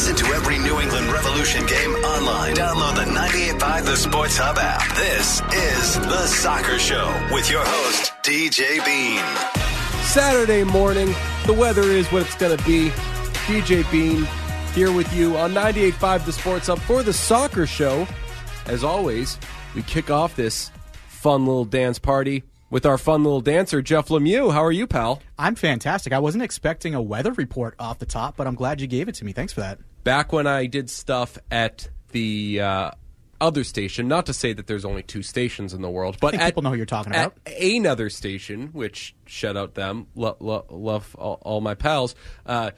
Listen to every New England Revolution game online. Download the 98.5 The Sports Hub app. This is The Soccer Show with your host, DJ Bean. Saturday morning. The weather is what it's going to be. DJ Bean here with you on 98.5 The Sports Hub for The Soccer Show. As always, we kick off this fun little dance party with our fun little dancer, Jeff Lemieux. How are you, pal? I'm fantastic. I wasn't expecting a weather report off the top, but I'm glad you gave it to me. Thanks for that. Back when I did stuff at the uh, other station, not to say that there's only two stations in the world, but at, people know who you're talking about. another station, which shout out them, lo- lo- love all, all my pals. Uh,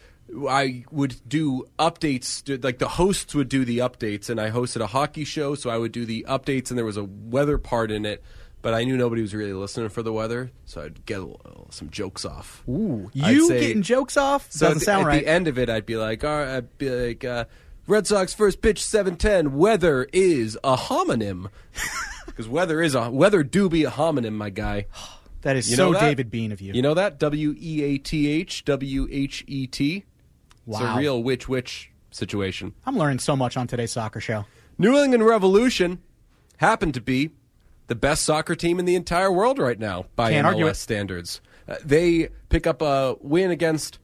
I would do updates, like the hosts would do the updates, and I hosted a hockey show, so I would do the updates, and there was a weather part in it. But I knew nobody was really listening for the weather, so I'd get a little- some jokes off. Ooh, you say- getting jokes off So doesn't at, the, sound at right. the end of it, I'd be like, all right, I'd be like, uh, Red Sox first pitch seven ten. Weather is a homonym because weather is a weather do be a homonym, my guy. that is You so? David Bean of you. You know that W E A T H W H E T. It's a real which which situation. I'm learning so much on today's soccer show. New England Revolution happened to be the best soccer team in the entire world right now by Can't MLS argue standards. Uh, they pick up a win against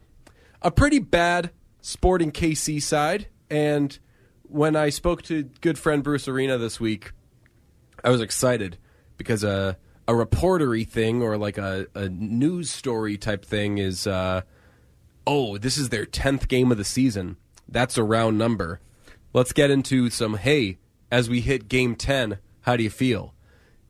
a pretty bad Sporting KC side, and when I spoke to good friend Bruce Arena this week, I was excited because a a reportery thing or like a, a news story type thing is uh, oh this is their tenth game of the season. That's a round number. Let's get into some hey as we hit game ten. How do you feel?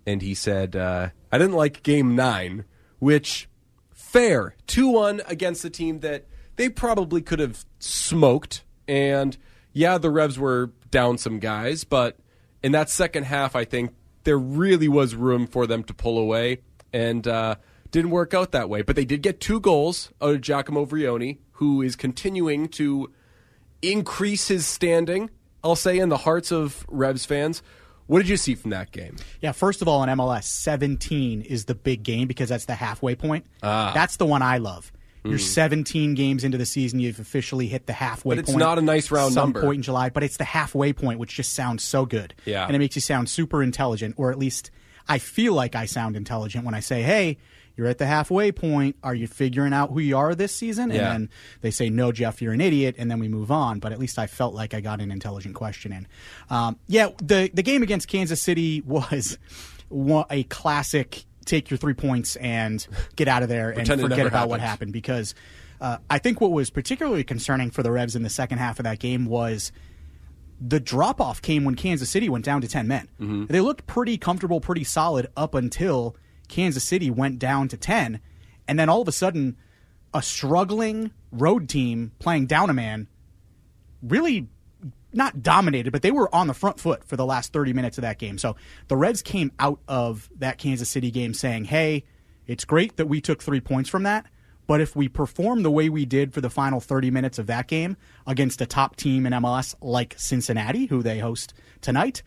And he said uh, I didn't like game nine, which fair two one against a team that they probably could have smoked. And yeah, the Revs were down some guys, but in that second half, I think there really was room for them to pull away, and uh, didn't work out that way. But they did get two goals out of Giacomo Vrioni, who is continuing to increase his standing. I'll say in the hearts of Revs fans. What did you see from that game? Yeah, first of all, in MLS, 17 is the big game because that's the halfway point. Ah. That's the one I love. You're 17 games into the season. You've officially hit the halfway But it's point. not a nice round some number. point in July, but it's the halfway point, which just sounds so good. Yeah. And it makes you sound super intelligent, or at least I feel like I sound intelligent when I say, hey, you're at the halfway point. Are you figuring out who you are this season? Yeah. And then they say, no, Jeff, you're an idiot. And then we move on. But at least I felt like I got an intelligent question in. Um, yeah, the, the game against Kansas City was a classic take your three points and get out of there and Pretend it forget never about what happened. happened because uh, I think what was particularly concerning for the Revs in the second half of that game was the drop off came when Kansas City went down to 10 men. Mm-hmm. They looked pretty comfortable, pretty solid up until Kansas City went down to 10. And then all of a sudden, a struggling road team playing down a man really not dominated, but they were on the front foot for the last 30 minutes of that game. So the Reds came out of that Kansas City game saying, hey, it's great that we took three points from that. But if we perform the way we did for the final 30 minutes of that game against a top team in MLS like Cincinnati, who they host tonight,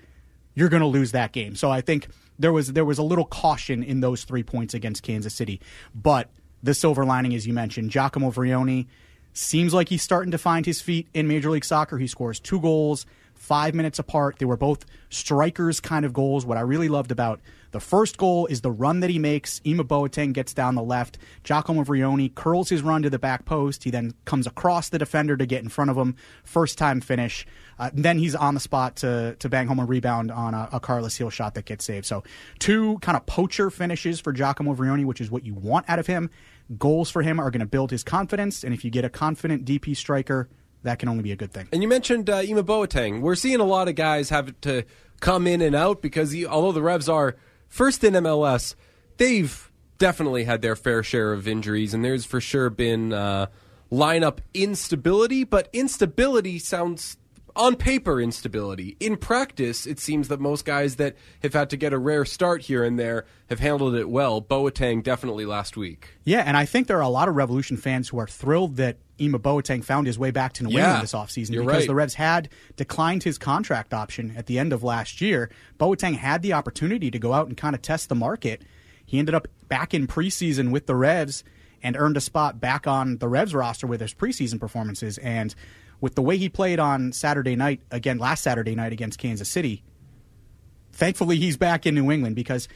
you're going to lose that game. So I think there was there was a little caution in those three points against Kansas City. But the silver lining, as you mentioned, Giacomo Vrioni seems like he's starting to find his feet in Major League Soccer. He scores two goals, five minutes apart. They were both strikers kind of goals. What I really loved about the first goal is the run that he makes. Ima Boateng gets down the left. Giacomo Vrioni curls his run to the back post. He then comes across the defender to get in front of him. First time finish. Uh, then he's on the spot to to bang home a rebound on a, a Carles Gil shot that gets saved. So two kind of poacher finishes for Giacomo Vrioni, which is what you want out of him. Goals for him are going to build his confidence, and if you get a confident DP striker, that can only be a good thing. And you mentioned uh, Ima Boateng. We're seeing a lot of guys have to come in and out because he, although the Revs are first in MLS, they've definitely had their fair share of injuries, and there's for sure been uh, lineup instability. But instability sounds on paper instability. In practice, it seems that most guys that have had to get a rare start here and there have handled it well. Boateng definitely last week. Yeah, and I think there are a lot of Revolution fans who are thrilled that Ima Boateng found his way back to New Yeah, England this offseason because right. the Revs had declined his contract option at the end of last year. Boateng had the opportunity to go out and kind of test the market. He ended up back in preseason with the Revs, and earned a spot back on the Revs roster with his preseason performances. And with the way he played on Saturday night, again, last Saturday night against Kansas City, thankfully he's back in New England because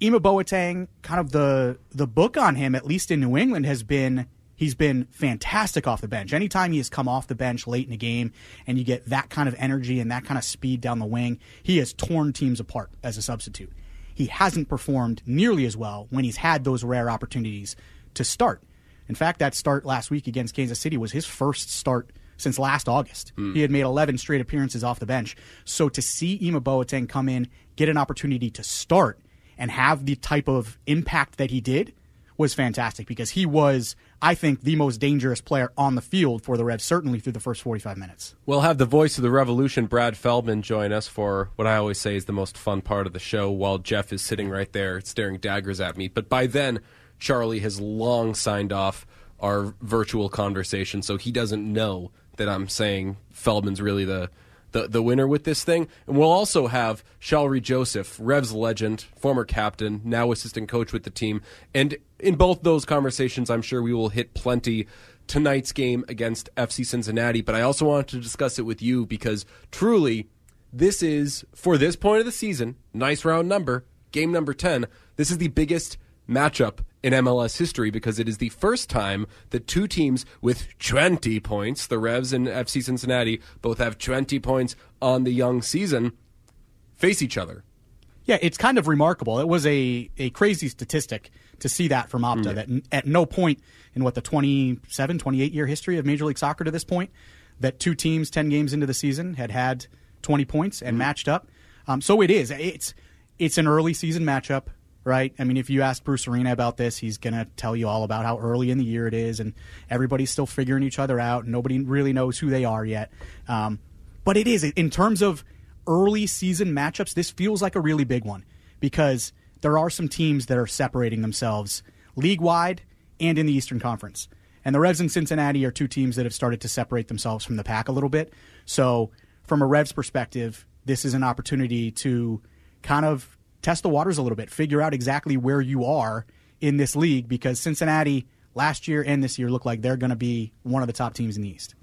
Ima Boateng, kind of the the book on him, at least in New England, has been he's been fantastic off the bench. Anytime he has come off the bench late in a game and you get that kind of energy and that kind of speed down the wing, he has torn teams apart as a substitute. He hasn't performed nearly as well when he's had those rare opportunities to start. In fact, that start last week against Kansas City was his first start since last August. Hmm. He had made 11 straight appearances off the bench. So to see Ima Boateng come in, get an opportunity to start, and have the type of impact that he did was fantastic because he was, I think, the most dangerous player on the field for the Revs, certainly through the first 45 minutes. We'll have the voice of the revolution, Brad Feldman, join us for what I always say is the most fun part of the show while Jeff is sitting right there staring daggers at me. But by then, Charlie has long signed off our virtual conversation, so he doesn't know that I'm saying Feldman's really the. The, the winner with this thing. And we'll also have Shalrie Joseph, Rev's legend, former captain, now assistant coach with the team. And in both those conversations, I'm sure we will hit plenty tonight's game against FC Cincinnati, but I also wanted to discuss it with you because truly, this is, for this point of the season, nice round number, game number 10, this is the biggest matchup in MLS history because it is the first time that two teams with 20 points, the Revs and FC Cincinnati, both have 20 points on the young season, face each other. Yeah, it's kind of remarkable. It was a, a crazy statistic to see that from Opta that n- at no point in what the 27, 28 year history of Major League Soccer to this point, that two teams 10 games into the season had had 20 points and matched up. Um, so it is. It's it's an early season matchup, right? I mean, if you ask Bruce Arena about this, he's going to tell you all about how early in the year it is, and everybody's still figuring each other out. And nobody really knows who they are yet. Um, but it is in terms of early season matchups. This feels like a really big one because there are some teams that are separating themselves league wide and in the Eastern Conference. And the Revs and Cincinnati are two teams that have started to separate themselves from the pack a little bit. So, from a Revs perspective, this is an opportunity to kind of test the waters a little bit, figure out exactly where you are in this league because Cincinnati last year and this year look like they're going to be one of the top teams in the East.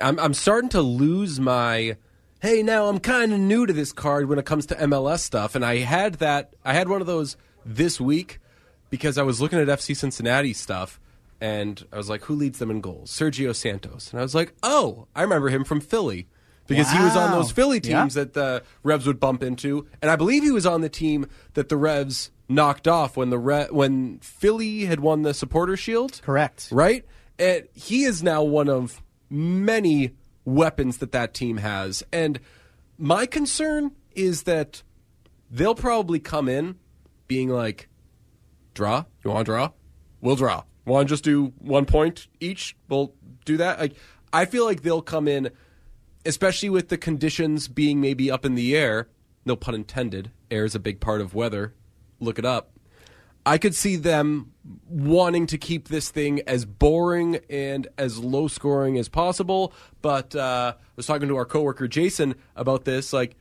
I'm, I'm starting to lose my hey now i'm kind of new to this card when it comes to mls stuff and i had that i had one of those this week because i was looking at fc cincinnati stuff and i was like who leads them in goals? Sergio santos. And i was like oh i remember him from philly because he was on those philly Yeah. teams that the revs would bump into and i believe he was on the team that the revs knocked off when the Re- when philly had won the supporter shield Correct. right? And he is now one of many weapons that that team has. And my concern is that they'll probably come in being like, draw? You want to draw? We'll draw. Want to just do one point each? We'll do that. Like, I feel like they'll come in, especially with the conditions being maybe up in the air. No pun intended. Air is a big part of weather. Look it up. I could see them wanting to keep this thing as boring and as low scoring as possible. But uh, I was talking to our coworker Jason about this. Like,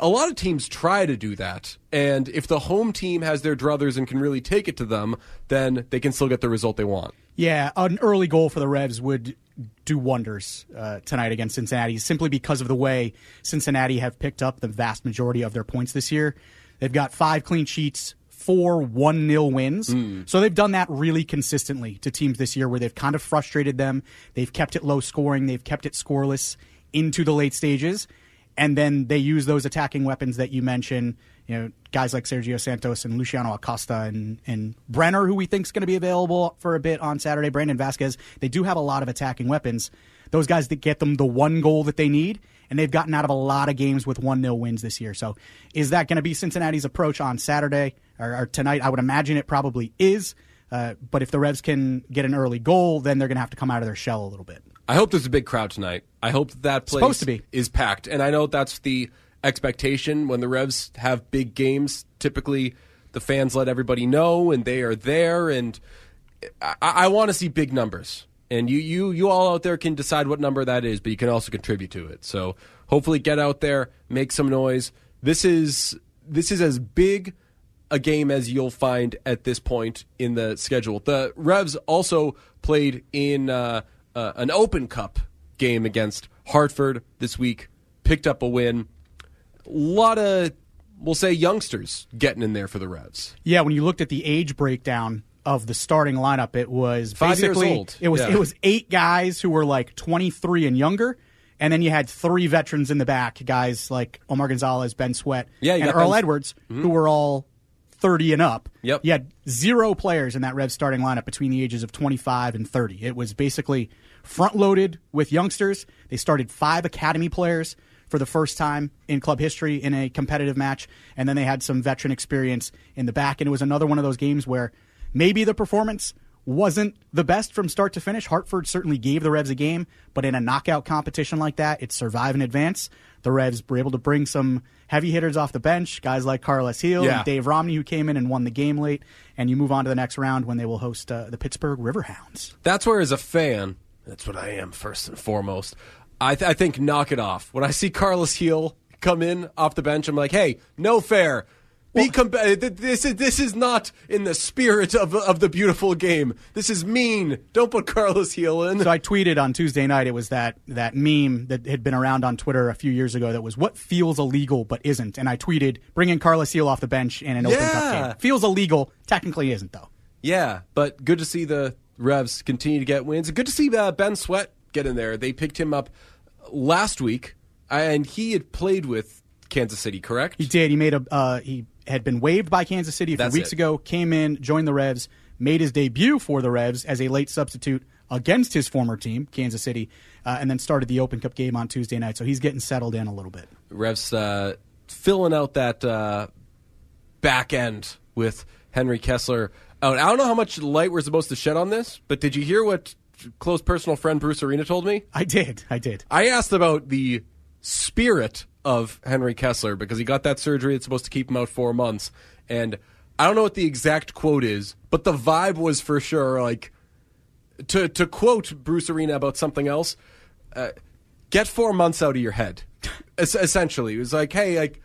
a lot of teams try to do that, and if the home team has their druthers and can really take it to them, then they can still get the result they want. Yeah, an early goal for the Revs would do wonders uh, tonight against Cincinnati simply because of the way Cincinnati have picked up the vast majority of their points this year. They've got five clean sheets, four 1 0 wins. So they've done that really consistently to teams this year where they've kind of frustrated them. They've kept it low scoring, they've kept it scoreless into the late stages. And then they use those attacking weapons that you mentioned, you know, guys like Sergio Santos and Luciano Acosta and, and Brenner, who we think is going to be available for a bit on Saturday, Brandon Vazquez. They do have a lot of attacking weapons. Those guys that get them the one goal that they need, and they've gotten out of a lot of games with 1 0 wins this year. So is that going to be Cincinnati's approach on Saturday or, or tonight? I would imagine it probably is. Uh, but if the Revs can get an early goal, then they're going to have to come out of their shell a little bit. I hope there's a big crowd tonight. I hope that, that place is packed, and I know that's the expectation when the Revs have big games. Typically, the fans let everybody know, and they are there. And I, I want to see big numbers. And you, you, you all out there can decide what number that is, but you can also contribute to it. So hopefully, get out there, make some noise. This is this is as big a game as you'll find at this point in the schedule. The Revs also played in uh, uh, an Open Cup game against Hartford this week, picked up a win. A lot of, we'll say, youngsters getting in there for the Revs. Yeah, when you looked at the age breakdown of the starting lineup, it was Five basically old. it was Yeah. it was eight guys who were like 23 and younger, and then you had three veterans in the back, guys like Omar Gonzalez, Ben Sweat, Yeah, and Earl Ben- Edwards, mm-hmm. who were all 30 and up. Yep. You had zero players in that Rev starting lineup between the ages of 25 and 30. It was basically front loaded with youngsters. They started five academy players for the first time in club history in a competitive match, and then they had some veteran experience in the back. And it was another one of those games where maybe the performance wasn't the best from start to finish. Hartford certainly gave the Revs a game, but in a knockout competition like that, it's survive and advance. The Revs were able to bring some heavy hitters off the bench, guys like Carles Gil Yeah. and Dave Romney, who came in and won the game late. And you move on to the next round when they will host uh, the Pittsburgh Riverhounds. That's where, as a fan, that's what I am first and foremost. I, th- I think knock it off. When I see Carles Gil come in off the bench, I'm like, hey, no fair. Be com- uh, this is this is not in the spirit of of the beautiful game. This is mean. Don't put Carles Gil in. So I tweeted on Tuesday night. It was that that meme that had been around on Twitter a few years ago. That was what feels illegal but isn't. And I tweeted bringing Carles Gil off the bench in an Open Cup game feels illegal, technically isn't though. Yeah, but good to see the Revs continue to get wins. Good to see uh, Ben Sweat get in there. They picked him up last week, and he had played with Kansas City, correct? He did. He made a. Uh, he had been waived by Kansas City a few That's weeks it. ago. Came in, joined the Revs, made his debut for the Revs as a late substitute against his former team, Kansas City, uh, and then started the Open Cup game on Tuesday night. So he's getting settled in a little bit. Revs uh, filling out that uh, back end with Henry Kessler. I don't know how much light we're supposed to shed on this, but did you hear what close personal friend Bruce Arena told me? I did. I did. I asked about the spirit of Henry Kessler because he got that surgery that's supposed to keep him out four months. And I don't know what the exact quote is, but the vibe was for sure like to to quote Bruce Arena about something else. Uh, get four months out of your head. Es- essentially, it was like, hey, like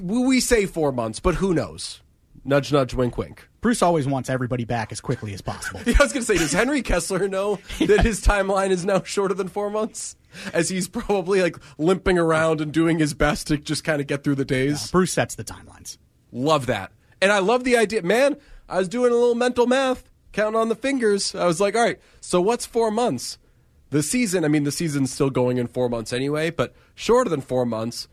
we we say four months, but who knows? Nudge, nudge, wink, wink. Bruce always wants everybody back as quickly as possible. I was going to say, does Henry Kessler know that his timeline is now shorter than four months? As he's probably like limping around and doing his best to just kind of get through the days. Bruce sets the timelines. Love that. And I love the idea. Man, I was doing a little mental math, counting on the fingers. I was like, all right, so what's four months? The season, I mean, the season's still going in four months anyway, but shorter than four months.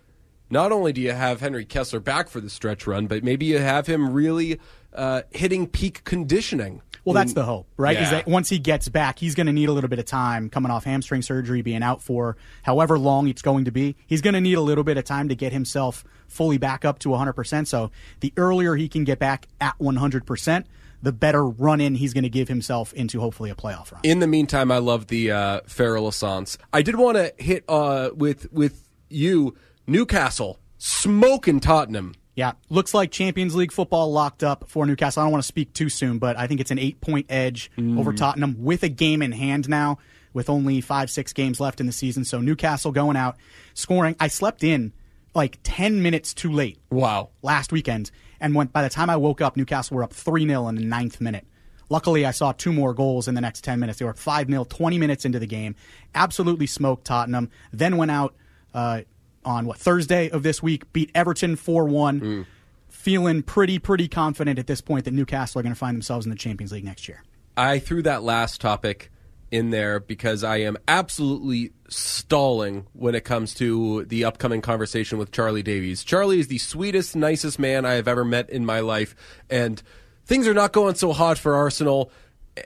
Not only do you have Henry Kessler back for the stretch run, but maybe you have him really uh, hitting peak conditioning. Well, that's the hope, right? Is that once he gets back, he's going to need a little bit of time coming off hamstring surgery, being out for however long it's going to be. He's going to need a little bit of time to get himself fully back up to 100%. So the earlier he can get back at 100%, the better run in he's going to give himself into hopefully a playoff run. In the meantime, I love the uh, Farrell Assance. I did want to hit uh, with with you, Newcastle smoking Tottenham. Yeah, looks like Champions League football locked up for Newcastle. I don't want to speak too soon, but I think it's an eight point edge over Tottenham with a game in hand now, with only five, six games left in the season. So Newcastle going out, scoring. I slept in like 10 minutes too late Wow. last weekend, and when, by the time I woke up, Newcastle were up 3 0 in the ninth minute. Luckily, I saw two more goals in the next 10 minutes. They were 5 0, 20 minutes into the game. Absolutely smoked Tottenham. Then went out uh, on what, Thursday of this week, beat Everton 4 1. Mm. Feeling pretty, pretty confident at this point that Newcastle are going to find themselves in the Champions League next year. I threw that last topic in there because I am absolutely stalling when it comes to the upcoming conversation with Charlie Davies. Charlie is the sweetest, nicest man I have ever met in my life, and things are not going so hot for Arsenal,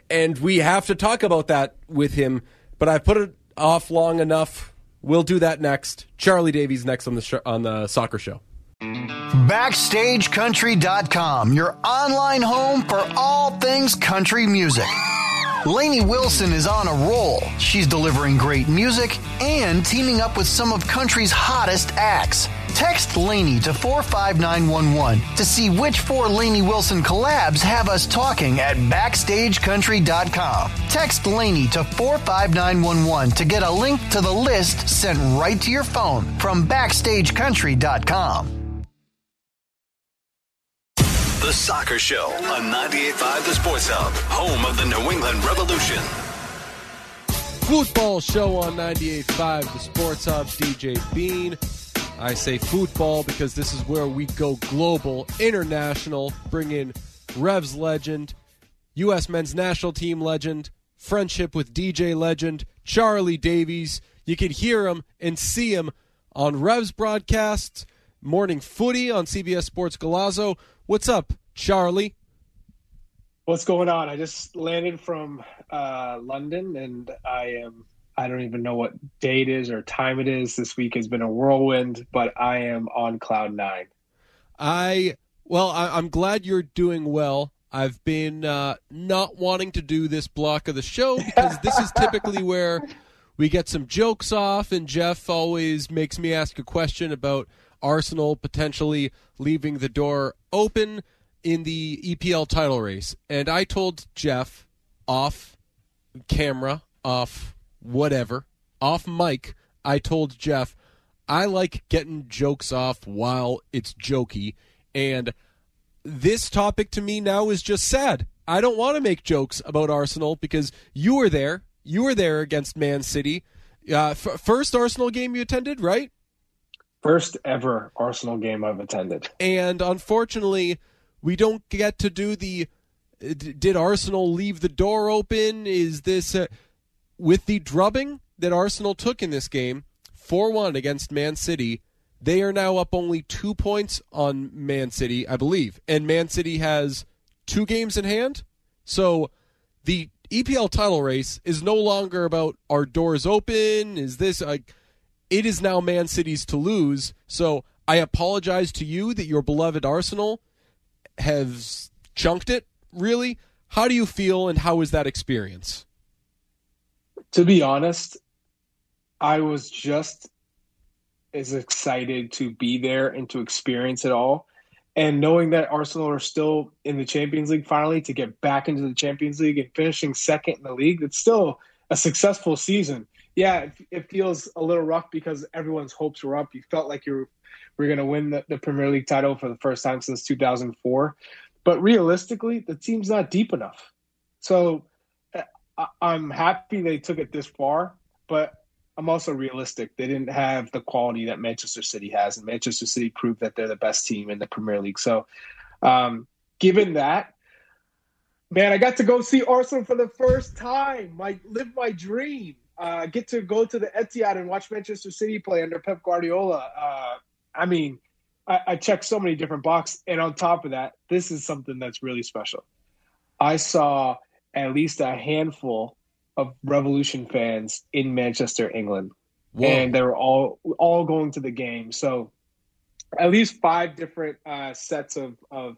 and we have to talk about that with him. But I put it off long enough. We'll do that next. Charlie Davies next on the sh- on the soccer show. BackstageCountry.com, your online home for all things country music. Lainey Wilson is on a roll. She's delivering great music and teaming up with some of country's hottest acts. Text Lainey to 45911 to see which four Lainey Wilson collabs have us talking at BackstageCountry.com. Text Lainey to 45911 to get a link to the list sent right to your phone from BackstageCountry.com. The Soccer Show on 98.5 The Sports Hub, home of the New England Revolution. Football show on 98.5 The Sports Hub, DJ Bean. I say football because this is where we go global, international, bring in Revs legend, U.S. men's national team legend, friendship with DJ legend, Charlie Davies. You can hear him and see him on Revs broadcasts, Morning Footy on CBS Sports Golazo. What's up, Charlie? What's going on? I just landed from uh, London and I am I don't even know what date it is or time it is. This week has been a whirlwind, but I am on cloud nine. I well, I, am glad you're doing well. I've been uh, not wanting to do this block of the show because this is typically where we get some jokes off, and Jeff always makes me ask a question about Arsenal potentially leaving the door open in the EPL title race. And I told Jeff off camera, off whatever, off mic, I told Jeff, I like getting jokes off while it's jokey. And this topic to me now is just sad. I don't want to make jokes about Arsenal because you were there. You were there against Man City. Uh, f- first Arsenal game you attended, right? First ever Arsenal game I've attended. And unfortunately, we don't get to do the. Did Arsenal leave the door open? Is this. Uh, with the drubbing that Arsenal took in this game, 4 1 against Man City, they are now up only two points on Man City, I believe. And Man City has two games in hand. So the EPL title race is no longer about our doors open. Is this like. It is now Man City's to lose. So I apologize to you that your beloved Arsenal has chunked it, really. How do you feel and how is that experience? To be honest, I was just as excited to be there and to experience it all. And knowing that Arsenal are still in the Champions League finally to get back into the Champions League and finishing second in the league, it's still a successful season. Yeah, it, it feels a little rough because everyone's hopes were up. You felt like you were, were going to win the, the Premier League title for the first time since 2004. But realistically, the team's not deep enough. So I'm happy they took it this far, but I'm also realistic. They didn't have the quality that Manchester City has, and Manchester City proved that they're the best team in the Premier League. So, um, given that, man, I got to go see Arsenal for the first time. My live my dream. Uh, get to go to the Etihad and watch Manchester City play under Pep Guardiola. Uh, I mean, I, I checked so many different boxes, and on top of that, this is something that's really special. I saw at least a handful of Revolution fans in Manchester, England, Whoa. and they were all all going to the game. So at least five different uh, sets of of,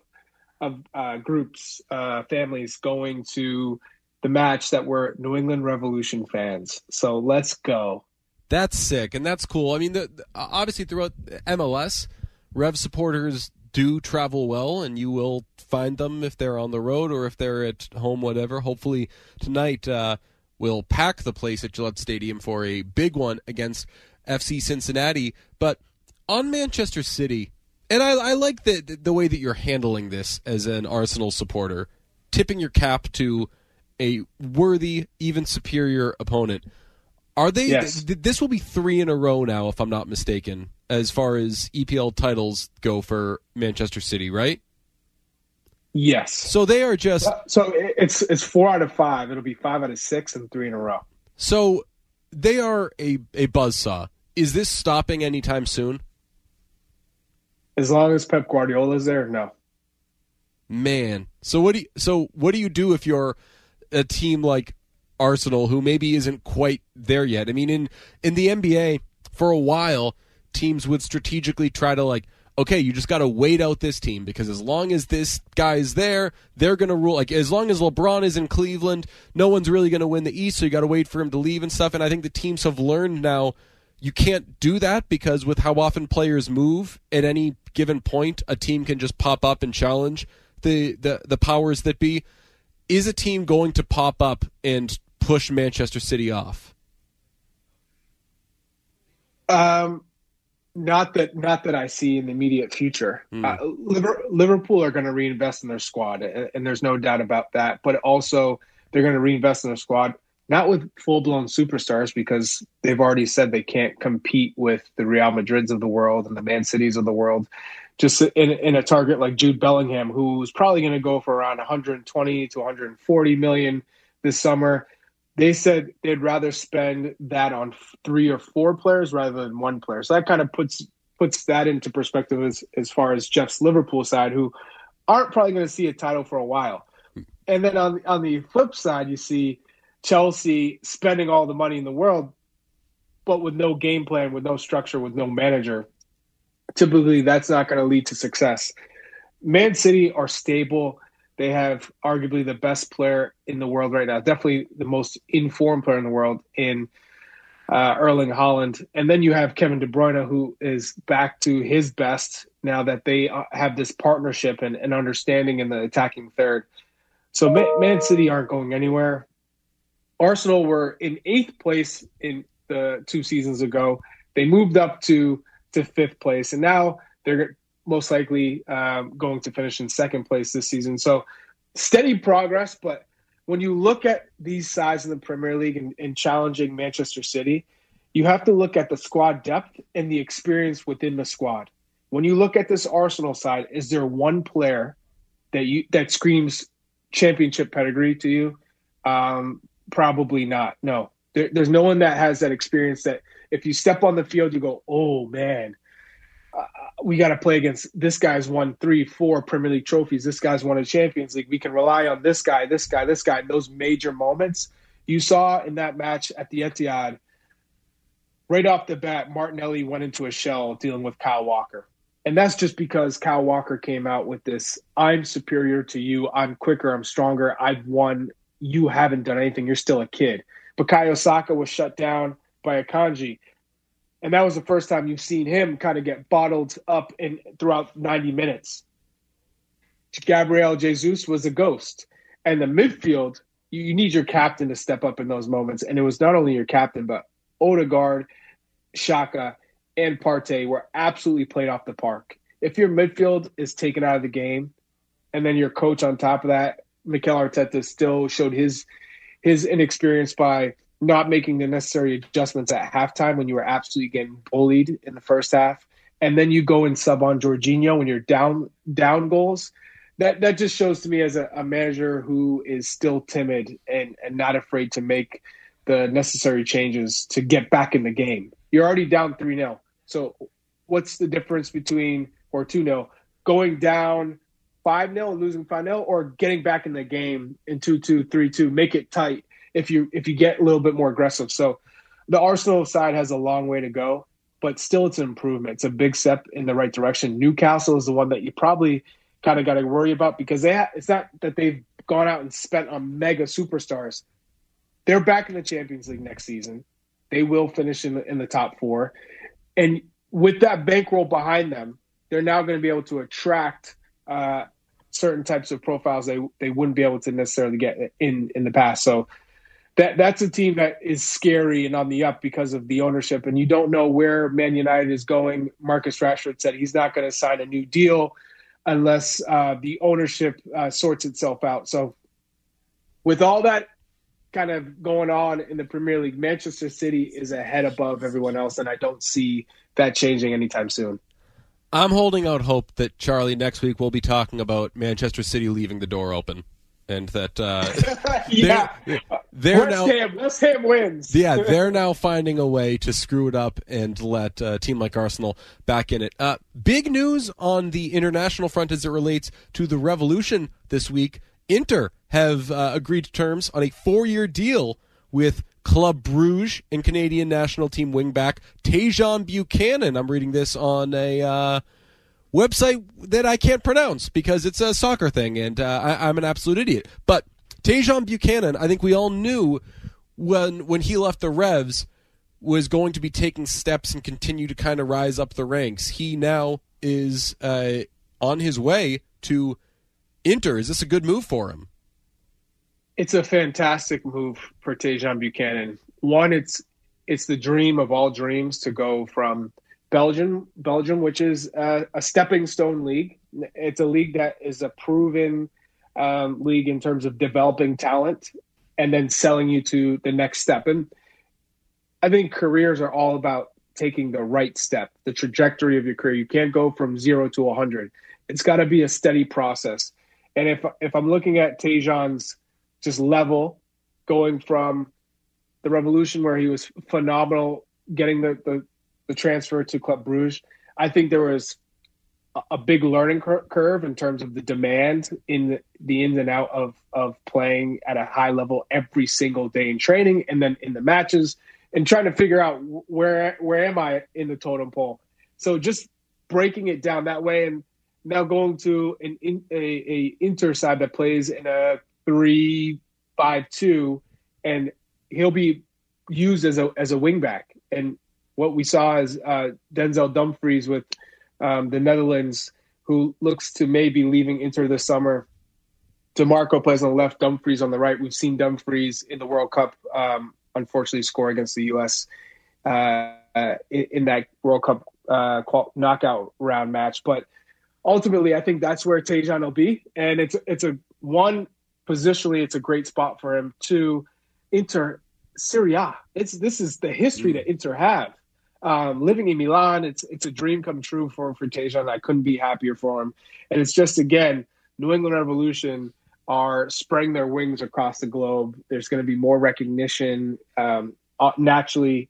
of uh, groups, uh, families going to the match that were New England Revolution fans. So let's go. That's sick, and that's cool. I mean, the, obviously throughout MLS, Rev supporters do travel well, and you will find them if they're on the road or if they're at home, whatever. Hopefully tonight uh, we'll pack the place at Gillette Stadium for a big one against FC Cincinnati. But on Manchester City, and I, I like the the way that you're handling this as an Arsenal supporter, tipping your cap to a worthy, even superior opponent. Are they? Yes. Th- this will be three in a row now, if I'm not mistaken, as far as EPL titles go for Manchester City, right? Yes. So they are just. So it's it's four out of five. It'll be five out of six and three in a row. So they are a a buzzsaw. Is this stopping anytime soon? As long as Pep Guardiola is there, no. Man, so what do you, so what do you do if you're a team like Arsenal who maybe isn't quite there yet? I mean, in in the NBA for a while, teams would strategically try to like okay, you just got to wait out this team because as long as this guy's there, they're going to rule. Like as long as LeBron is in Cleveland, no one's really going to win the East. So you got to wait for him to leave and stuff. And I think the teams have learned now you can't do that because with how often players move at any given point, a team can just pop up and challenge the the, the powers that be. Is a team going to pop up and push Manchester City off? Um, Not that, not that I see in the immediate future. Mm. Uh, Liverpool are going to reinvest in their squad, and there's no doubt about that. But also, they're going to reinvest in their squad, not with full blown superstars, because they've already said they can't compete with the Real Madrids of the world and the Man Cities of the world. Just in, in a target like Jude Bellingham, who's probably going to go for around 120 to 140 million this summer they said they'd rather spend that on three or four players rather than one player. So that kind of puts puts that into perspective as as far as Jeff's Liverpool side, who aren't probably going to see a title for a while. Hmm. And then on on the flip side, you see Chelsea spending all the money in the world, but with no game plan, with no structure, with no manager. Typically, that's not going to lead to success. Man City are stable. They have arguably the best player in the world right now, definitely the most informed player in the world in uh, Erling Haaland. And then you have Kevin De Bruyne, who is back to his best now that they uh, have this partnership and, and understanding in the attacking third. So Man, Man City aren't going anywhere. Arsenal were in eighth place in the two seasons ago. They moved up to to fifth place, and now they're most likely um, going to finish in second place this season. So steady progress, but when you look at these sides in the Premier League and, and, challenging Manchester City, you have to look at the squad depth and the experience within the squad. When you look at this Arsenal side, is there one player that you that screams championship pedigree to you? Um, probably not. No, there, there's no one that has that experience that if you step on the field, you go, "Oh man, we got to play against this guy's won three, four Premier League trophies. This guy's won a Champions League. We can rely on this guy, this guy, this guy. Those major moments you saw in that match at the Etihad. Right off the bat, Martinelli went into a shell dealing with Kyle Walker. And that's just because Kyle Walker came out with this I'm superior to you. I'm quicker. I'm stronger. I've won. You haven't done anything. You're still a kid. Bukayo Saka was shut down by Akanji and that was the first time you've seen him kind of get bottled up in throughout 90 minutes. Gabriel Jesus was a ghost, and the midfield you, you, need your captain to step up in those moments, and it was not only your captain but Odegaard, Xhaka, and Partey were absolutely played off the park. If your midfield is taken out of the game, and then your coach on top of that, Mikel Arteta still showed his his inexperience by not making the necessary adjustments at halftime when you were absolutely getting bullied in the first half, and then you go and sub on Jorginho when you're down down goals. That that just shows to me as a, a manager who is still timid and, and not afraid to make the necessary changes to get back in the game. You're already down 3 0. So, what's the difference between, or 2 0, going down 5 0 and losing 5 0, or getting back in the game in 2 2, 3 2, make it tight if you if you get a little bit more aggressive. So the Arsenal side has a long way to go, but still it's an improvement. It's a big step in the right direction. Newcastle is the one that you probably kind of got to worry about because they ha- it's not that they've gone out and spent on mega superstars. They're back in the Champions League next season. They will finish in the, in the top four, and with that bankroll behind them, they're now going to be able to attract uh, certain types of profiles they they wouldn't be able to necessarily get in in the past. So that that's a team that is scary and on the up because of the ownership, and you don't know where Man United is going. Marcus Rashford said he's not going to sign a new deal unless uh, the ownership uh, sorts itself out. So, with all that kind of going on in the Premier League, Manchester City is ahead above everyone else, and I don't see that changing anytime soon. I'm holding out hope that Charlie next week will be talking about Manchester City leaving the door open and that uh, yeah, they're, they're West now Ham, West Ham wins. yeah, they're now finding a way to screw it up and let uh, a team like Arsenal back in it. Uh, big news on the international front as it relates to the revolution this week. Inter have uh, agreed to terms on a four-year deal with Club Bruges and Canadian national team wingback Tajon Buchanan. I'm reading this on a uh, website that I can't pronounce because it's a soccer thing and uh, I, am an absolute idiot. But Tajon Buchanan, I think we all knew when when he left the Revs was going to be taking steps and continue to kind of rise up the ranks. He now is uh, on his way to Inter. Is this a good move for him? It's a fantastic move for Tajon Buchanan. One, it's it's the dream of all dreams to go from Belgium, Belgium, which is a, a stepping stone league. It's a league that is a proven um, league in terms of developing talent and then selling you to the next step. And I think careers are all about taking the right step, the trajectory of your career. You can't go from zero to 100. It's got to be a steady process. And if if I'm looking at Tajon's just level, going from the Revolution where he was phenomenal, getting the the, the transfer to Club Bruges, I think there was a big learning curve in terms of the demand in the, the ins and out of of playing at a high level every single day in training and then in the matches and trying to figure out where where am I in the totem pole. So just breaking it down that way, and now going to an in, a, a Inter side that plays in a three five two, and he'll be used as a as a wingback. And what we saw is uh, Denzel Dumfries with um, the Netherlands, who looks to maybe leaving Inter this summer. Dimarco plays on the left, Dumfries on the right. We've seen Dumfries in the World Cup um, unfortunately score against the U.S. Uh, in, in, that World Cup uh, knockout round match. But ultimately, I think that's where Tajon will be, and it's it's a one positionally, it's a great spot for him. Two, Inter Serie A. It's this is the history mm. that Inter have. Um, living in Milan, it's it's a dream come true for for Tajon. I couldn't be happier for him, and it's just again New England Revolution are spreading their wings across the globe. There's going to be more recognition. Um, uh, naturally,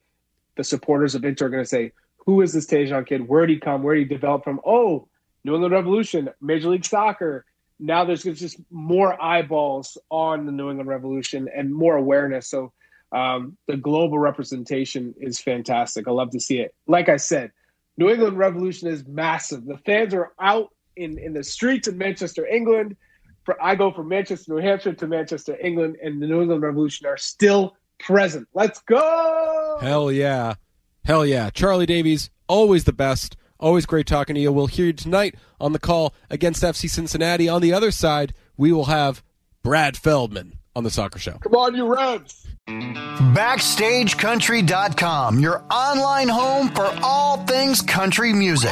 the supporters of Inter are going to say, "Who is this Tajon kid? Where did he come? Where did he develop from?" Oh, New England Revolution, Major League Soccer. Now there's just more eyeballs on the New England Revolution and more awareness. So um, the global representation is fantastic. I love to see it. Like I said, New England Revolution is massive. The fans are out in, in the streets in Manchester, England for, I go from Manchester, New Hampshire to Manchester, England, and the New England Revolution are still present. Let's go! Hell yeah. Hell yeah. Charlie Davies, always the best. Always great talking to you. We'll hear you tonight on the call against FC Cincinnati. On the other side, we will have Brad Feldman on the soccer show. Come on, you Reds! BackstageCountry.com, your online home for all things country music.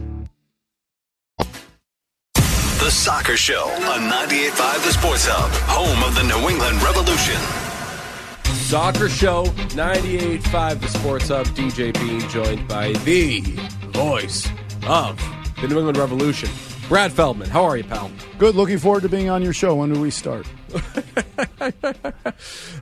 The Soccer Show on 98.5 The Sports Hub, home of the New England Revolution. Soccer Show 98.5 The Sports Hub. DJ Bean joined by the voice of the New England Revolution, Brad Feldman. How are you, pal? Good. Looking forward to being on your show. When do we start?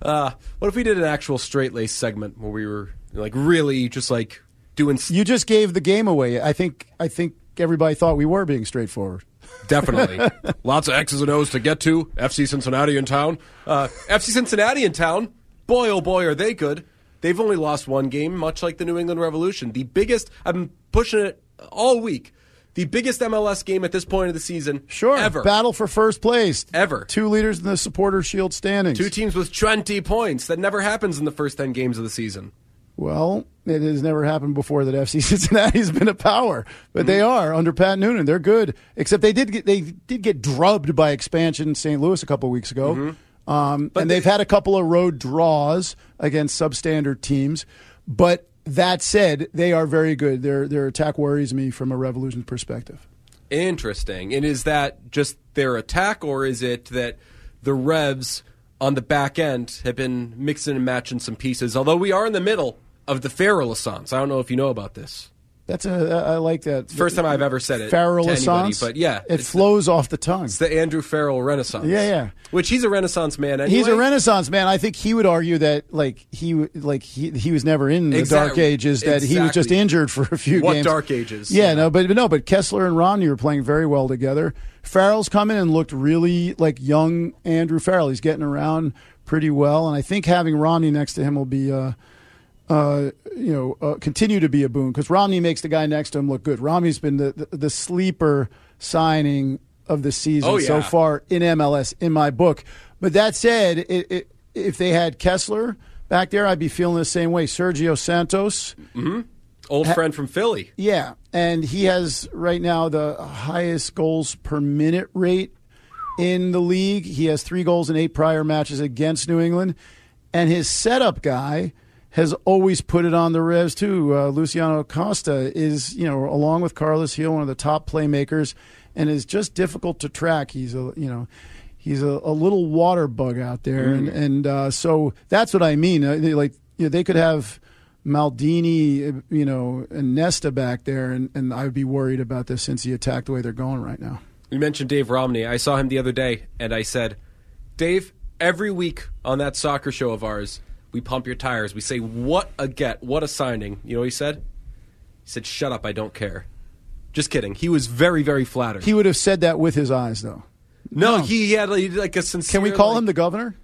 uh, what if we did an actual straight lace segment where we were like really just like doing? You just gave the game away. I think. I think everybody thought we were being straightforward. Definitely. Lots of X's and O's to get to. FC Cincinnati in town. Uh, FC Cincinnati in town. Boy, oh boy, are they good. They've only lost one game, much like the New England Revolution. The biggest, I've been pushing it all week. The biggest MLS game at this point of the season. Sure. Ever. Battle for first place. Ever. Two leaders in the supporter shield standings. Two teams with 20 points. That never happens in the first 10 games of the season. Well, it has never happened before that FC Cincinnati's been a power, but mm-hmm. they are under Pat Noonan. They're good, except they did get they did get drubbed by expansion St. Louis a couple weeks ago, mm-hmm. um, and they, they've had a couple of road draws against substandard teams. But that said, they are very good. Their their attack worries me from a Revolution perspective. Interesting. And is that just their attack, or is it that the Revs on the back end have been mixing and matching some pieces? Although we are in the middle of the Fair Renaissance. I don't know if you know about this. That's a I like that. First time I've ever said it. Farrell Renaissance, but yeah, it flows the, off the tongue. It's the Andrew Farrell Renaissance. Yeah, yeah. Which he's a Renaissance man. Anyway. He's a Renaissance man. I think he would argue that like he like he he was never in the exactly. Dark Ages. That exactly. he was just injured for a few what games. Dark Ages? Yeah, yeah, no, but no, but Kessler and Romney were playing very well together. Farrell's come in and looked really like young Andrew Farrell. He's getting around pretty well, and I think having Romney next to him will be. Uh, uh, you know, uh, continue to be a boon because Romney makes the guy next to him look good. Romney's been the, the, the sleeper signing of the season Oh, so far in MLS in my book. But that said, it, it, if they had Kessler back there, I'd be feeling the same way. Sergio Santos, Old friend from Philly. yeah, and he has right now the highest goals per minute rate in the league. He has three goals in eight prior matches against New England, and his setup guy has always put it on the revs too. Uh, Luciano Acosta is, you know, along with Carles Gil, one of the top playmakers, and is just difficult to track. He's a, you know. He's a, a little water bug out there, and and uh, so that's what I mean. Uh, they, like you know, they could have Maldini, you know, and Nesta back there, and, and I would be worried about this since he attacked the way they're going right now. You mentioned Dave Romney. I saw him the other day, and I said, Dave, every week on that soccer show of ours, we pump your tires. We say, what a get, what a signing. You know what he said? He said, shut up, I don't care. Just kidding. He was very, very flattered. He would have said that with his eyes, though. no, he had like, a sincere. Can we call like- him the governor?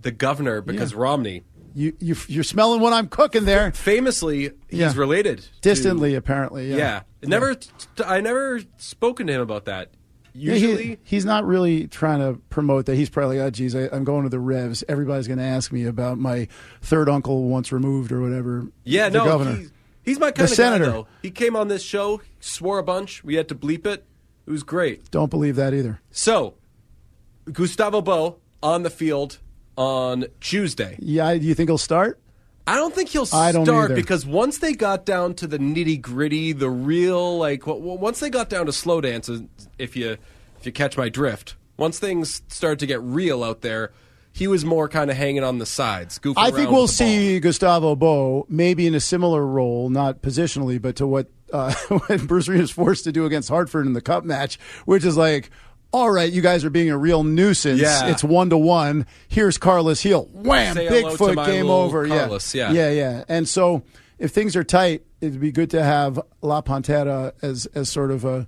the governor because Yeah. Romney, You, you you're smelling what I'm cooking there. famously, he's Yeah. related to- Distantly, apparently. Yeah. Yeah, never. I never spoken to him about that. Yeah, he- Usually, he's not really trying to promote that. He's probably, oh, geez, I, I'm going to the Revs. Everybody's going to ask me about my third uncle once removed or whatever. yeah, the no, governor. He's, he's my kind The of senator. guy. Though he came on this show, swore a bunch. We had to bleep it. It was great. Don't believe that either. So, Gustavo Bou on the field on Tuesday. Yeah, do you think he'll start? I don't think he'll I don't start either. because once they got down to the nitty gritty, the real like, w- once they got down to slow dances, if you if you catch my drift, once things started to get real out there, he was more kind of hanging on the sides. Goofing I think we'll with the ball. see Gustavo Bou maybe in a similar role, not positionally, but to what uh, what Bruce Arena was forced to do against Hartford in the Cup match, which is like, all right, you guys are being a real nuisance. Yeah. It's one to one. Here's Carles Gil. Wham! Say Bigfoot game over. Carlos, yeah. yeah, yeah. And so if things are tight, it'd be good to have La Pantera as as sort of a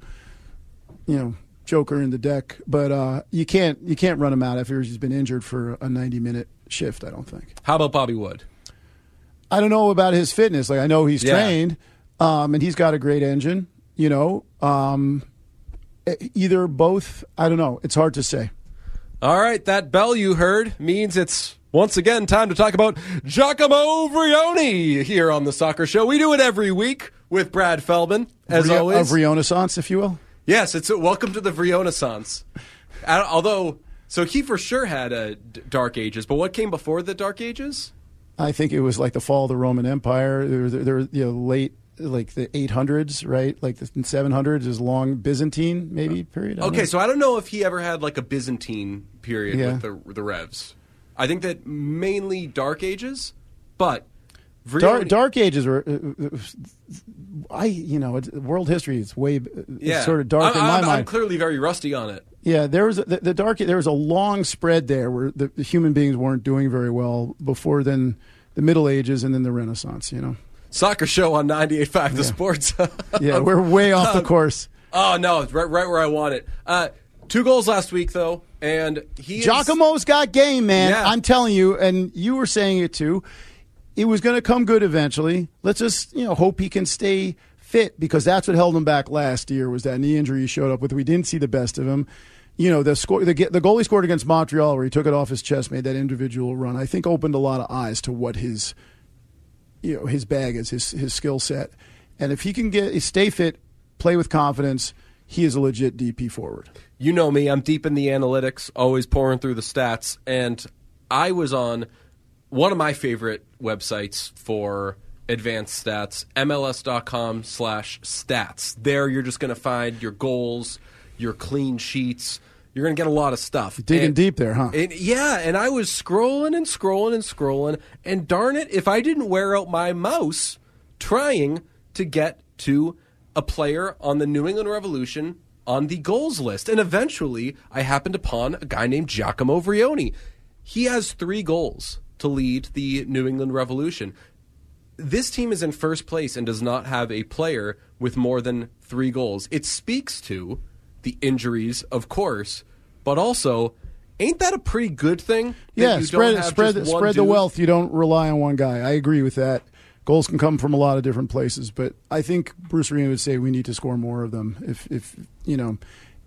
you know joker in the deck. But uh, you can't you can't run him out if he's been injured for a 90 minute shift. I don't think. How about Bobby Wood? I don't know about his fitness. Like I know he's Yeah. trained, um, and he's got a great engine. You know, um, either both. I don't know. It's hard to say. All right, that bell you heard means it's once again time to talk about Giacomo Vrioni here on the Soccer Show. We do it every week with Brad Feldman, as Re- always. of Renaissance, if you will. yes, it's a, welcome to the Vrionaissance. Uh, Although, so he for sure had a d- Dark Ages, but what came before the Dark Ages? I think it was like the fall of the Roman Empire. There, were- there, you know, late like the 800s, right? Like the 700s is long Byzantine maybe period. Okay, know. so I don't know if he ever had like a Byzantine period Yeah. with the the Revs. I think that mainly Dark Ages, but Dark, Dark Ages were, uh, uh, I you know, it's, world history is way it's sort of dark I'm, in my I'm, mind. I'm clearly very rusty on it. Yeah, there was a, the, the dark. There was a long spread there where the, the human beings weren't doing very well before then the Middle Ages and then the Renaissance. You know, Soccer show on 98.5 The Sports. yeah, we're way off the course. oh, no, right, right where I want it. Uh, two goals last week, though, and he is- Giacomo's got game, man. Yeah. I'm telling you, and you were saying it too. It was going to come good eventually. Let's just you know hope he can stay fit because that's what held him back last year was that knee injury he showed up with. We didn't see the best of him. You know the score, the, the goal he scored against Montreal, where he took it off his chest, made that individual run. I think opened a lot of eyes to what his you know his bag is, his his skill set, and if he can get stay fit, play with confidence, he is a legit DP forward. You know me, I'm deep in the analytics, always pouring through the stats, and I was on one of my favorite websites for advanced stats, MLS.com slash stats. There you're just going to find your goals, your clean sheets. You're going to get a lot of stuff. Digging And- deep there, huh? And yeah, and I was scrolling and scrolling and scrolling, and darn it, if I didn't wear out my mouse trying to get to a player on the New England Revolution on the goals list. And eventually, I happened upon a guy named Giacomo Vrioni. He has three goals to lead the New England Revolution. This team is in first place and does not have a player with more than three goals. It speaks to the injuries, of course, but also, ain't that a pretty good thing? Yeah, you don't spread have spread spread the dude? wealth. You don't rely on one guy. I agree with that. Goals can come from a lot of different places, but I think Bruce Arena would say we need to score more of them. If if you know,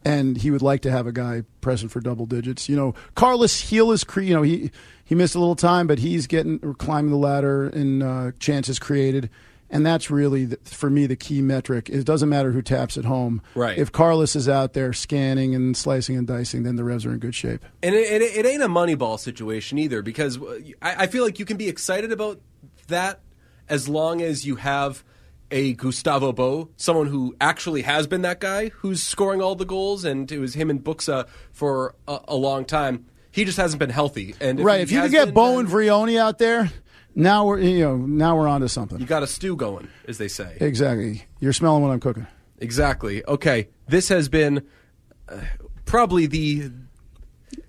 and he would like to have a guy present for double digits. You know, Carles Gil is cre- you know he he missed a little time, but he's getting or climbing the ladder in uh, chances created. And that's really, the, for me, the key metric. It doesn't matter who taps at home. Right. If Carlos is out there scanning and slicing and dicing, then the Revs are in good shape. And it, it, it ain't a Moneyball situation either, because uh, I, I feel like you can be excited about that as long as you have a Gustavo Bou, someone who actually has been that guy who's scoring all the goals, and it was him and Buksa for a, a long time. He just hasn't been healthy, and if right. If you could get been, Bou and Vrioni out there, now we're you know now we're onto something. you got a stew going, as they say. Exactly. You're smelling what I'm cooking. Exactly. Okay, this has been uh, probably the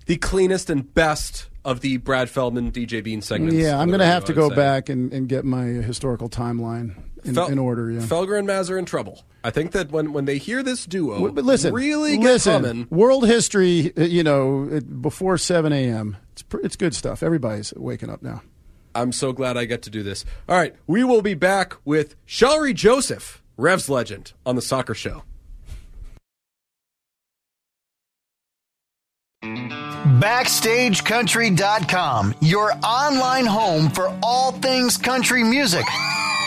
the cleanest and best of the Brad Feldman DJ Bean segments. Yeah, I'm going to have to go say. back and, and get my historical timeline in, Fel- in order. Yeah. Felger and Mazz are in trouble. I think that when, when they hear this duo, Well, but listen, really get listen. coming. World history, uh, you know, it- before 7 a.m. It's pr- it's good stuff. Everybody's waking up now. I'm so glad I get to do this. All right, we will be back with Shalrie Joseph, Revs legend, on the Soccer Show. BackstageCountry.com, your online home for all things country music.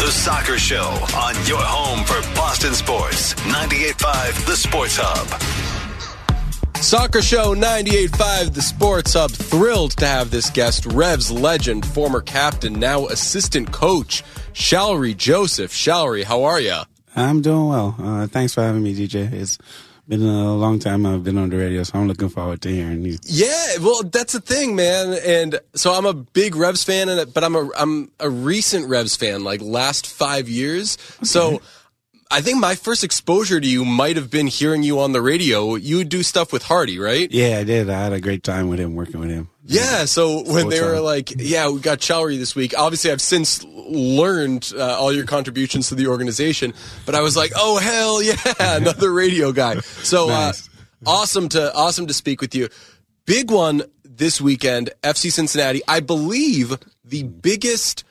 The Soccer Show on your home for Boston sports. 98.5 The Sports Hub. Soccer Show 98.5, the Sports Hub. Thrilled to have this guest, Revs legend, former captain, now assistant coach, Shalrie Joseph. Shalrie, how are you? I'm doing well. Uh, thanks for having me, DJ. It's been a long time I've been on the radio, so I'm looking forward to hearing you. Yeah, well, that's the thing, man. And so I'm a big Revs fan, and but I'm a I'm a recent Revs fan, like last five years. So I think my first exposure to you might have been hearing you on the radio. You would do stuff with Hardy, right? Yeah, I did. I had a great time with him, working with him. Yeah, so when they were like, "Yeah, we got Chowry this week," obviously I've since learned uh, all your contributions to the organization, but I was like, "Oh hell yeah, another radio guy!" So Nice. uh, awesome to awesome to speak with you. Big one this weekend, FC Cincinnati. I believe the biggest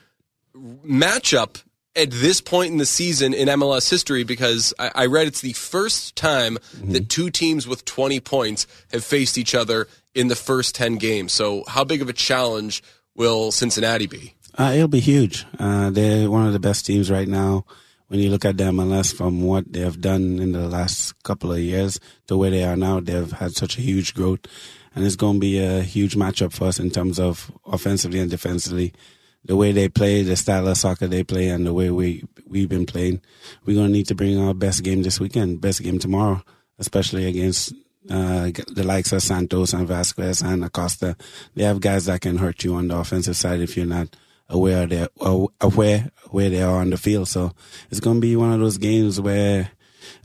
matchup at this point in the season in MLS history because I, I read it's the first time that two teams with 20 points have faced each other in the first 10 games. So, how big of a challenge will Cincinnati be? Uh, it'll be huge. Uh, they're one of the best teams right now. When you look at them, unless from what they have done in the last couple of years to where they are now, they've had such a huge growth. And it's going to be a huge matchup for us in terms of offensively and defensively. The way they play, the style of soccer they play, and the way we, we've been playing. We're to need to bring our best game this weekend, best game tomorrow, especially against uh, the likes of Santos and Vazquez and Acosta. They have guys that can hurt you on the offensive side if you're not aware they aware where they are on the field. So it's to be one of those games where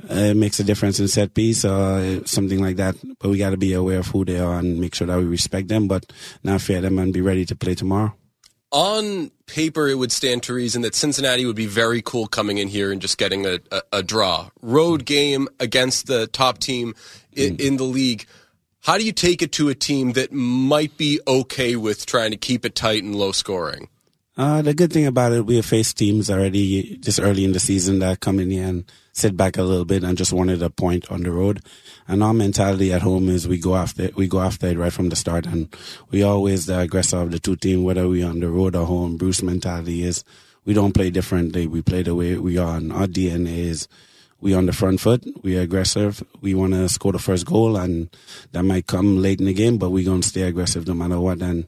uh, it makes a difference in set piece or something like that. But we got to be aware of who they are and make sure that we respect them, but not fear them and be ready to play tomorrow. On paper, it would stand to reason that Cincinnati would be very cool coming in here and just getting a, a, a draw. Road game against the top team in, in the league. How do you take it to a team that might be okay with trying to keep it tight and low scoring? Uh, the good thing about it, we have faced teams already just early in the season that come in here and sit back a little bit and just wanted a point on the road. And our mentality at home is we go after we go after it right from the start, and we always the aggressor of the two team, whether we on the road or home. Bruce mentality is we don't play differently. We play the way we are, and our DNA is we on the front foot. We aggressive. We want to score the first goal, and that might come late in the game, but we're gonna stay aggressive no matter what. And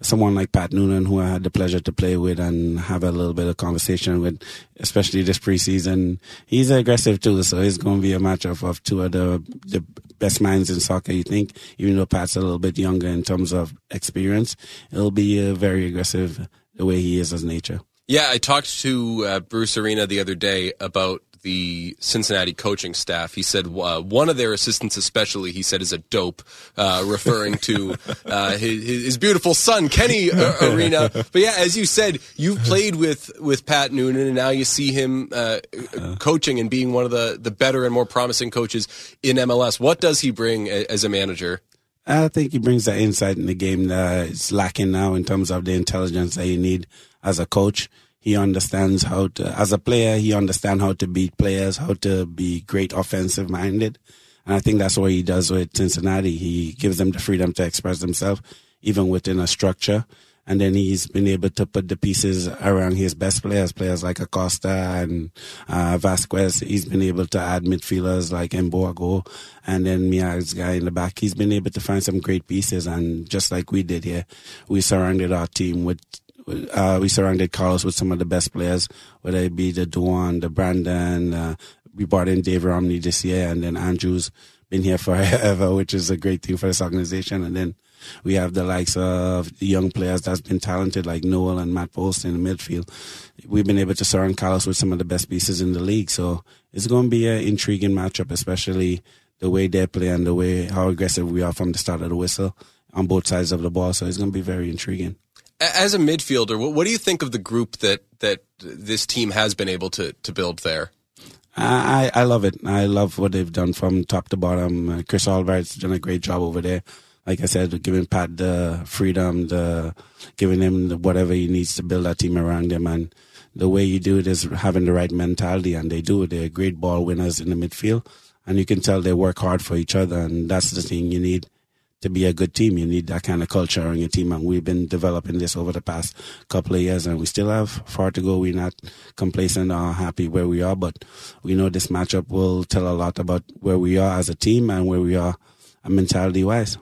someone like Pat Noonan, who I had the pleasure to play with and have a little bit of conversation with, especially this preseason. He's aggressive too, so it's going to be a matchup of two of the the best minds in soccer. You think, even though Pat's a little bit younger in terms of experience, it'll be uh, very aggressive the way he is as nature. Yeah, I talked to uh, Bruce Arena the other day about the Cincinnati coaching staff. He said uh, one of their assistants, especially, he said is a dope, uh, referring to uh, his, his, beautiful son Kenny uh, Arena. But yeah, as you said, you've played with with Pat Noonan, and now you see him uh, coaching and being one of the the better and more promising coaches in MLS. What does he bring as a manager? I think he brings that insight in the game that is lacking now in terms of the intelligence that you need as a coach. He understands how to, as a player, he understands how to beat players, how to be great offensive minded. And I think that's what he does with Cincinnati. He gives them the freedom to express themselves, even within a structure. And then he's been able to put the pieces around his best players, players like Acosta and uh, Vazquez. He's been able to add midfielders like Mbogo and then Miazga in the back. He's been able to find some great pieces. And just like we did here, we surrounded our team with uh, we surrounded Carlos with some of the best players, whether it be the Duan, the Brandon. Uh, we brought in Dave Romney this year, and then Andrew's been here forever, which is a great thing for this organization. And then we have the likes of young players that's been talented, like Noel and Matt Polster in the midfield. We've been able to surround Carlos with some of the best pieces in the league. So it's going to be an intriguing matchup, especially the way they play and the way how aggressive we are from the start of the whistle on both sides of the ball. So it's going to be very intriguing. As a midfielder, what do you think of the group that that this team has been able to to build there? I I love it. I love what they've done from top to bottom. Uh, Chris Alvarez done a great job over there like I said, giving Pat the freedom, the giving him the, whatever he needs to build that team around him. And the way you do it is having the right mentality, and they do. They're great ball winners in the midfield, and you can tell they work hard for each other, and that's the thing you need to be a good team. You need that kind of culture on your team, and we've been developing this over the past couple of years, and we still have far to go. We're not complacent or happy where we are, but we know this matchup will tell a lot about where we are as a team and where we are mentality wise.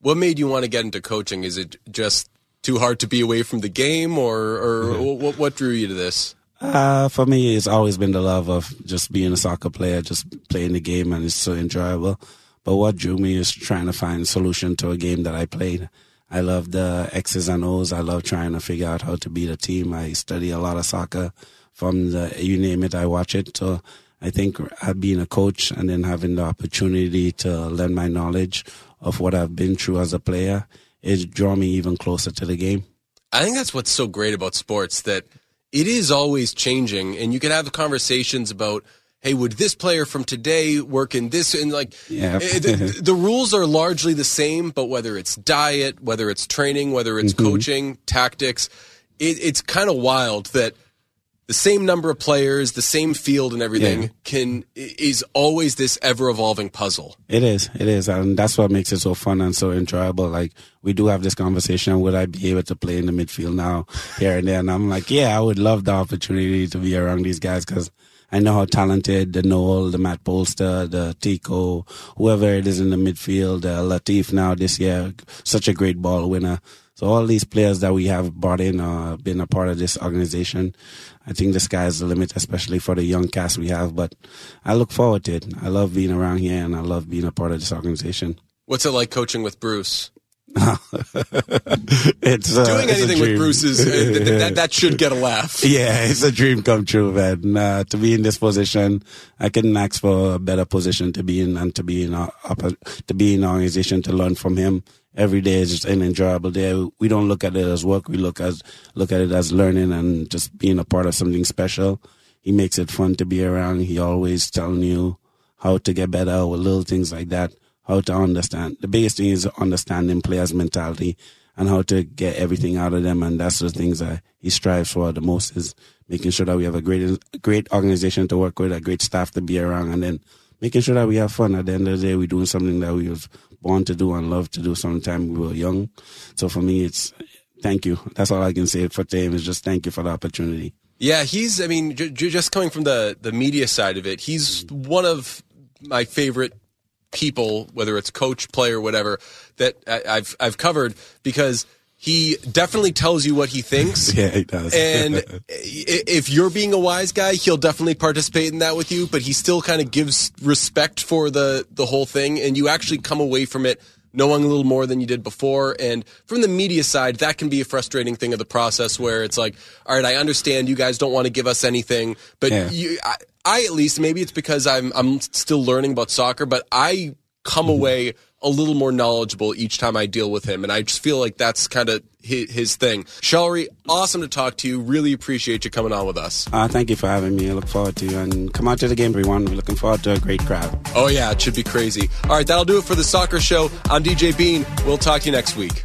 What made you want to get into coaching? Is it just too hard to be away from the game, or, or mm-hmm. what, what drew you to this? Uh, for me, it's always been the love of just being a soccer player, just playing the game, and it's so enjoyable. But what drew me is trying to find a solution to a game that I played. I love the X's and O's. I love trying to figure out how to beat a team. I study a lot of soccer from the, you name it, I watch it. So I think being a coach and then having the opportunity to lend my knowledge of what I've been through as a player, it draw me even closer to the game. I think that's what's so great about sports that it is always changing, and you can have conversations about. Hey, would this player from today work in this? And like, yeah. Eh, the, the, rules are largely the same, but whether it's diet, whether it's training, whether it's mm-hmm. coaching, tactics, it, it's kind of wild that the same number of players, the same field and everything yeah. can is always this ever evolving puzzle. It is. It is. And that's what makes it so fun and so enjoyable. Like we do have this conversation, would I be able to play in the midfield now here and there? And I'm like, yeah, I would love the opportunity to be around these guys because I know how talented the Noel, the Matt Polster, the Tico, whoever it is in the midfield, uh, Latif now this year, such a great ball winner. So all these players that we have brought in, uh, been a part of this organization. I think the sky's the limit, especially for the young cast we have. But I look forward to it. I love being around here, and I love being a part of this organization. What's it like coaching with Bruce? it's uh, doing it's anything with Bruce is uh, that, that should get a laugh. Yeah, it's a dream come true, man. Uh, to be in this position, I couldn't ask for a better position to be in and to be in a, to be in an organization to learn from him every day is just an enjoyable day. We don't look at it as work. We look as look at it as learning and just being a part of something special. He makes it fun to be around. He always telling you how to get better with little things like that. How to understand. The biggest thing is understanding players' mentality and how to get everything out of them. And that's the things that he strives for the most is making sure that we have a great, great organization to work with, a great staff to be around, and then making sure that we have fun. At the end of the day, we're doing something that we was born to do and love to do sometime we were young. So for me, it's thank you. That's all I can say for Tim is just thank you for the opportunity. Yeah, he's, I mean, j- just coming from the, the media side of it, he's one of my favorite people, whether it's coach, player, whatever, that I've, I've covered because – he definitely tells you what he thinks. yeah, he does. and if you're being a wise guy, he'll definitely participate in that with you, but he still kind of gives respect for the, the whole thing. And you actually come away from it knowing a little more than you did before. And from the media side, that can be a frustrating thing of the process where it's like, all right, I understand you guys don't want to give us anything, but yeah. you, I, I at least maybe it's because I'm I'm still learning about soccer, but I come Mm-hmm. away a little more knowledgeable each time I deal with him, and I just feel like that's kind of his, his thing. Shalrie, awesome to talk to you. Really appreciate you coming on with us. Uh, thank you for having me. I look forward to you. And come out to the game, everyone. We're looking forward to a great crowd. Oh yeah, it should be crazy. All right, that'll do it for the soccer show. I'm DJ Bean. We'll talk to you next week.